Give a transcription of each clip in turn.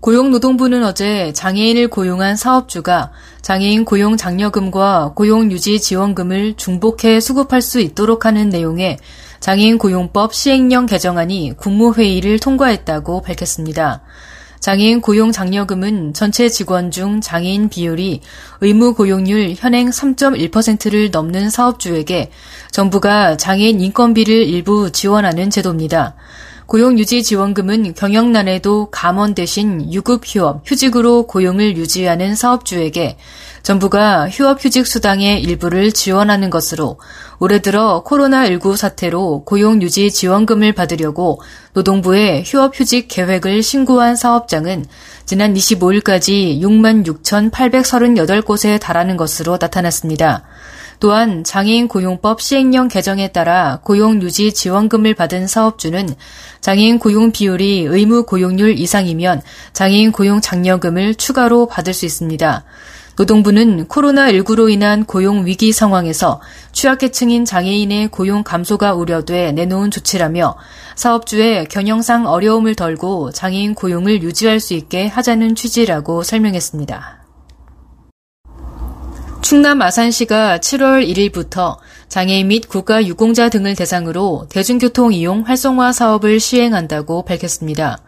고용노동부는 어제 장애인을 고용한 사업주가 장애인 고용 장려금과 고용 유지 지원금을 중복해 수급할 수 있도록 하는 내용의 장애인 고용법 시행령 개정안이 국무회의를 통과했다고 밝혔습니다. 장애인 고용 장려금은 전체 직원 중 장애인 비율이 의무 고용률 현행 3.1%를 넘는 사업주에게 정부가 장애인 인건비를 일부 지원하는 제도입니다. 고용유지지원금은 경영난에도 감원 대신 유급 휴업, 휴직으로 고용을 유지하는 사업주에게 정부가 휴업 휴직 수당의 일부를 지원하는 것으로 올해 들어 코로나19 사태로 고용유지 지원금을 받으려고 노동부에 휴업 휴직 계획을 신고한 사업장은 지난 25일까지 6만 6,838곳에 달하는 것으로 나타났습니다. 또한 장애인 고용법 시행령 개정에 따라 고용 유지 지원금을 받은 사업주는 장애인 고용 비율이 의무 고용률 이상이면 장애인 고용 장려금을 추가로 받을 수 있습니다. 노동부는 코로나19로 인한 고용 위기 상황에서 취약계층인 장애인의 고용 감소가 우려돼 내놓은 조치라며 사업주의 경영상 어려움을 덜고 장애인 고용을 유지할 수 있게 하자는 취지라고 설명했습니다. 충남 아산시가 7월 1일부터 장애인 및 국가 유공자 등을 대상으로 대중교통 이용 활성화 사업을 시행한다고 밝혔습니다.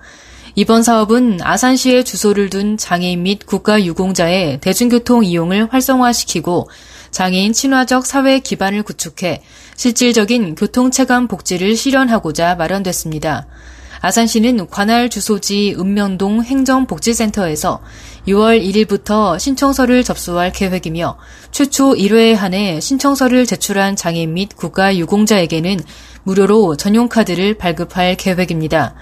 이번 사업은 아산시에 주소를 둔 장애인 및 국가 유공자의 대중교통 이용을 활성화시키고 장애인 친화적 사회 기반을 구축해 실질적인 교통 체감 복지를 실현하고자 마련됐습니다. 아산시는 관할 주소지 읍면동 행정복지센터에서 6월 1일부터 신청서를 접수할 계획이며 최초 1회에 한해 신청서를 제출한 장애인 및 국가 유공자에게는 무료로 전용카드를 발급할 계획입니다.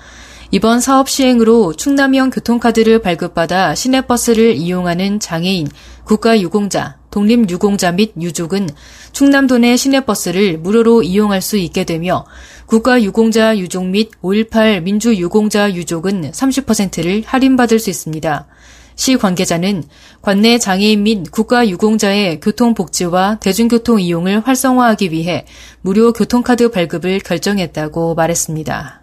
이번 사업 시행으로 충남형 교통카드를 발급받아 시내버스를 이용하는 장애인, 국가유공자, 독립유공자 및 유족은 충남도 내 시내버스를 무료로 이용할 수 있게 되며 국가유공자 유족 및 5.18 민주유공자 유족은 30%를 할인받을 수 있습니다. 시 관계자는 관내 장애인 및 국가유공자의 교통복지와 대중교통 이용을 활성화하기 위해 무료 교통카드 발급을 결정했다고 말했습니다.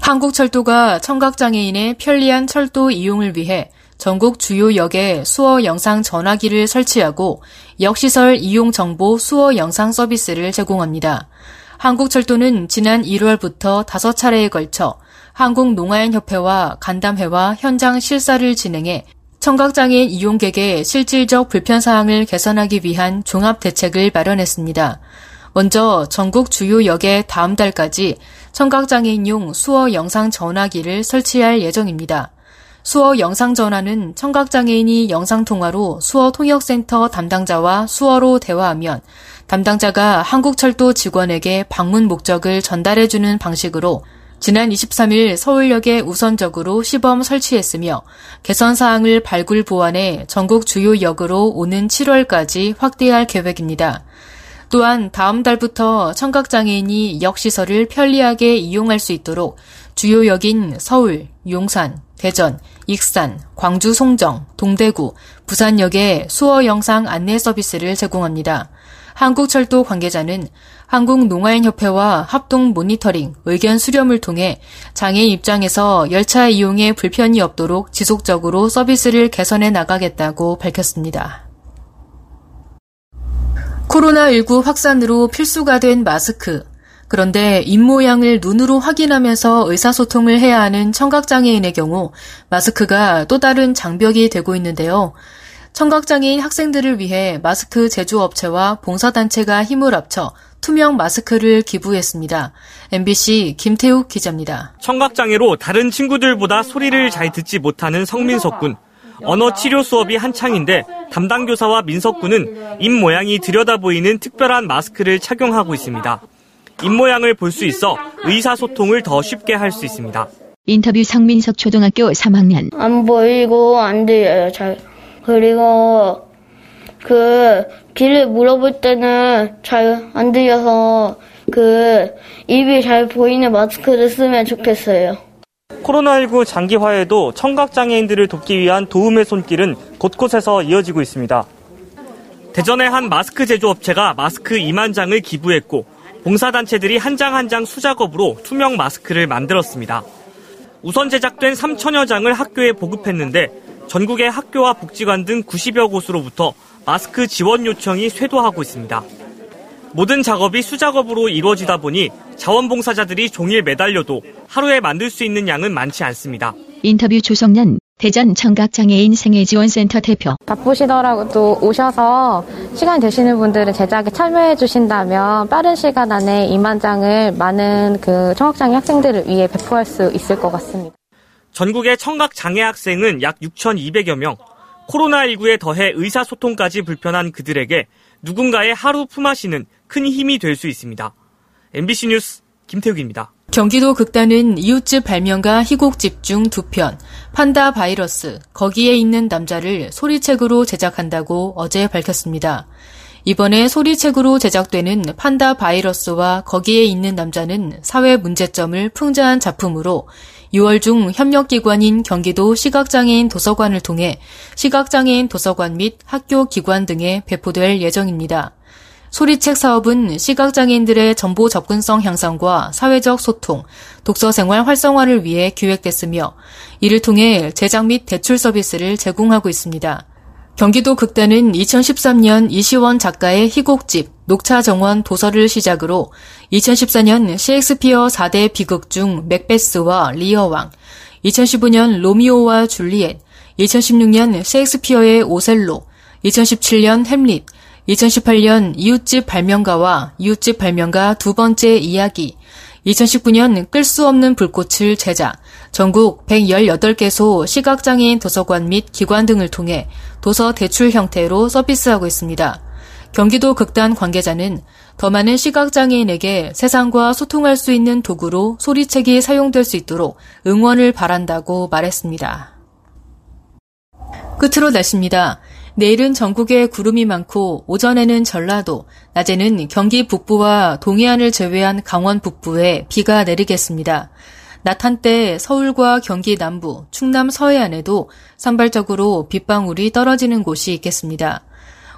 한국철도가 청각장애인의 편리한 철도 이용을 위해 전국 주요 역에 수어 영상 전화기를 설치하고 역시설 이용 정보 수어 영상 서비스를 제공합니다. 한국철도는 지난 1월부터 5차례에 걸쳐 한국농아인협회와 간담회와 현장 실사를 진행해 청각장애인 이용객의 실질적 불편사항을 개선하기 위한 종합 대책을 마련했습니다. 먼저 전국 주요 역에 다음 달까지 청각장애인용 수어 영상 전화기를 설치할 예정입니다. 수어 영상 전화는 청각장애인이 영상통화로 수어 통역센터 담당자와 수어로 대화하면 담당자가 한국철도 직원에게 방문 목적을 전달해주는 방식으로 지난 23일 서울역에 우선적으로 시범 설치했으며 개선 사항을 발굴 보완해 전국 주요 역으로 오는 7월까지 확대할 계획입니다. 또한 다음 달부터 청각장애인이 역시설을 편리하게 이용할 수 있도록 주요 역인 서울, 용산, 대전, 익산, 광주 송정, 동대구, 부산역에 수어 영상 안내 서비스를 제공합니다. 한국철도 관계자는 한국농아인협회와 합동 모니터링, 의견 수렴을 통해 장애인 입장에서 열차 이용에 불편이 없도록 지속적으로 서비스를 개선해 나가겠다고 밝혔습니다. 코로나19 확산으로 필수가 된 마스크. 그런데 입모양을 눈으로 확인하면서 의사소통을 해야 하는 청각장애인의 경우 마스크가 또 다른 장벽이 되고 있는데요. 청각장애인 학생들을 위해 마스크 제조업체와 봉사단체가 힘을 합쳐 투명 마스크를 기부했습니다. MBC 김태욱 기자입니다. 청각장애로 다른 친구들보다 소리를 잘 듣지 못하는 성민석 군. 언어 치료 수업이 한창인데 담당 교사와 민석 군은 입 모양이 들여다 보이는 특별한 마스크를 착용하고 있습니다. 입 모양을 볼 수 있어 의사소통을 더 쉽게 할 수 있습니다. 인터뷰 성민석 초등학교 3학년. 안 보이고 안 들려요. 잘 그리고 그 길을 물어볼 때는 잘 안 들려서 그 입이 잘 보이는 마스크를 쓰면 좋겠어요. 코로나19 장기화에도 청각장애인들을 돕기 위한 도움의 손길은 곳곳에서 이어지고 있습니다. 대전의 한 마스크 제조업체가 마스크 2만 장을 기부했고 봉사단체들이 한 장 한 장 수작업으로 투명 마스크를 만들었습니다. 우선 제작된 3천여 장을 학교에 보급했는데 전국의 학교와 복지관 등 90여 곳으로부터 마스크 지원 요청이 쇄도하고 있습니다. 모든 작업이 수작업으로 이루어지다 보니 자원봉사자들이 종일 매달려도 하루에 만들 수 있는 양은 많지 않습니다. 인터뷰 조성년 대전 청각장애인 생애지원센터 대표. 바쁘시더라도 오셔서 시간 되시는 분들은 제작에 참여해 주신다면 빠른 시간 안에 2만 장을 많은 그 청각장애 학생들을 위해 배포할 수 있을 것 같습니다. 전국의 청각장애 학생은 약 6,200여 명. 코로나19에 더해 의사소통까지 불편한 그들에게 누군가의 하루 품앗이는 큰 힘이 될 수 있습니다. MBC 뉴스 김태욱입니다. 경기도 극단은 이웃집 발명가 희곡 집 중두 편, 판다 바이러스, 거기에 있는 남자를 소리책으로 제작한다고 어제 밝혔습니다. 이번에 소리책으로 제작되는 판다 바이러스와 거기에 있는 남자는 사회 문제점을 풍자한 작품으로 6월 중 협력기관인 경기도 시각장애인 도서관을 통해 시각장애인 도서관 및 학교 기관 등에 배포될 예정입니다. 소리책 사업은 시각장애인들의 정보 접근성 향상과 사회적 소통, 독서 생활 활성화를 위해 기획됐으며 이를 통해 제작 및 대출 서비스를 제공하고 있습니다. 경기도 극단은 2013년 이시원 작가의 희곡집 녹차 정원 도서를 시작으로 2014년 셰익스피어 4대 비극 중 맥베스와 리어왕, 2015년 로미오와 줄리엣, 2016년 셰익스피어의 오셀로, 2017년 햄릿, 2018년 이웃집 발명가와 이웃집 발명가 두 번째 이야기, 2019년 끌 수 없는 불꽃을 제작, 전국 118개소 시각장애인 도서관 및 기관 등을 통해 도서 대출 형태로 서비스하고 있습니다. 경기도 극단 관계자는 더 많은 시각장애인에게 세상과 소통할 수 있는 도구로 소리책이 사용될 수 있도록 응원을 바란다고 말했습니다. 끝으로 날씨입니다. 내일은 전국에 구름이 많고 오전에는 전라도, 낮에는 경기 북부와 동해안을 제외한 강원 북부에 비가 내리겠습니다. 낮 한때 서울과 경기 남부, 충남 서해안에도 산발적으로 빗방울이 떨어지는 곳이 있겠습니다.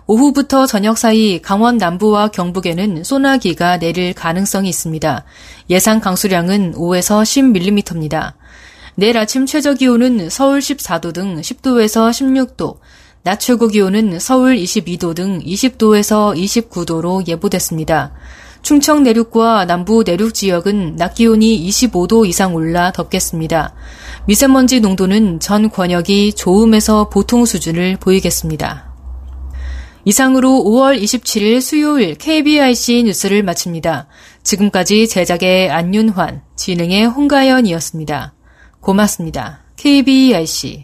오후부터 저녁 사이 강원 남부와 경북에는 소나기가 내릴 가능성이 있습니다. 예상 강수량은 5에서 10mm입니다. 내일 아침 최저 기온은 서울 14도 등 10도에서 16도, 낮 최고 기온은 서울 22도 등 20도에서 29도로 예보됐습니다. 충청 내륙과 남부 내륙 지역은 낮 기온이 25도 이상 올라 덥겠습니다. 미세먼지 농도는 전 권역이 좋음에서 보통 수준을 보이겠습니다. 이상으로 5월 27일 수요일 KBIC 뉴스를 마칩니다. 지금까지 제작의 안윤환, 진행의 홍가연이었습니다. 고맙습니다. KBIC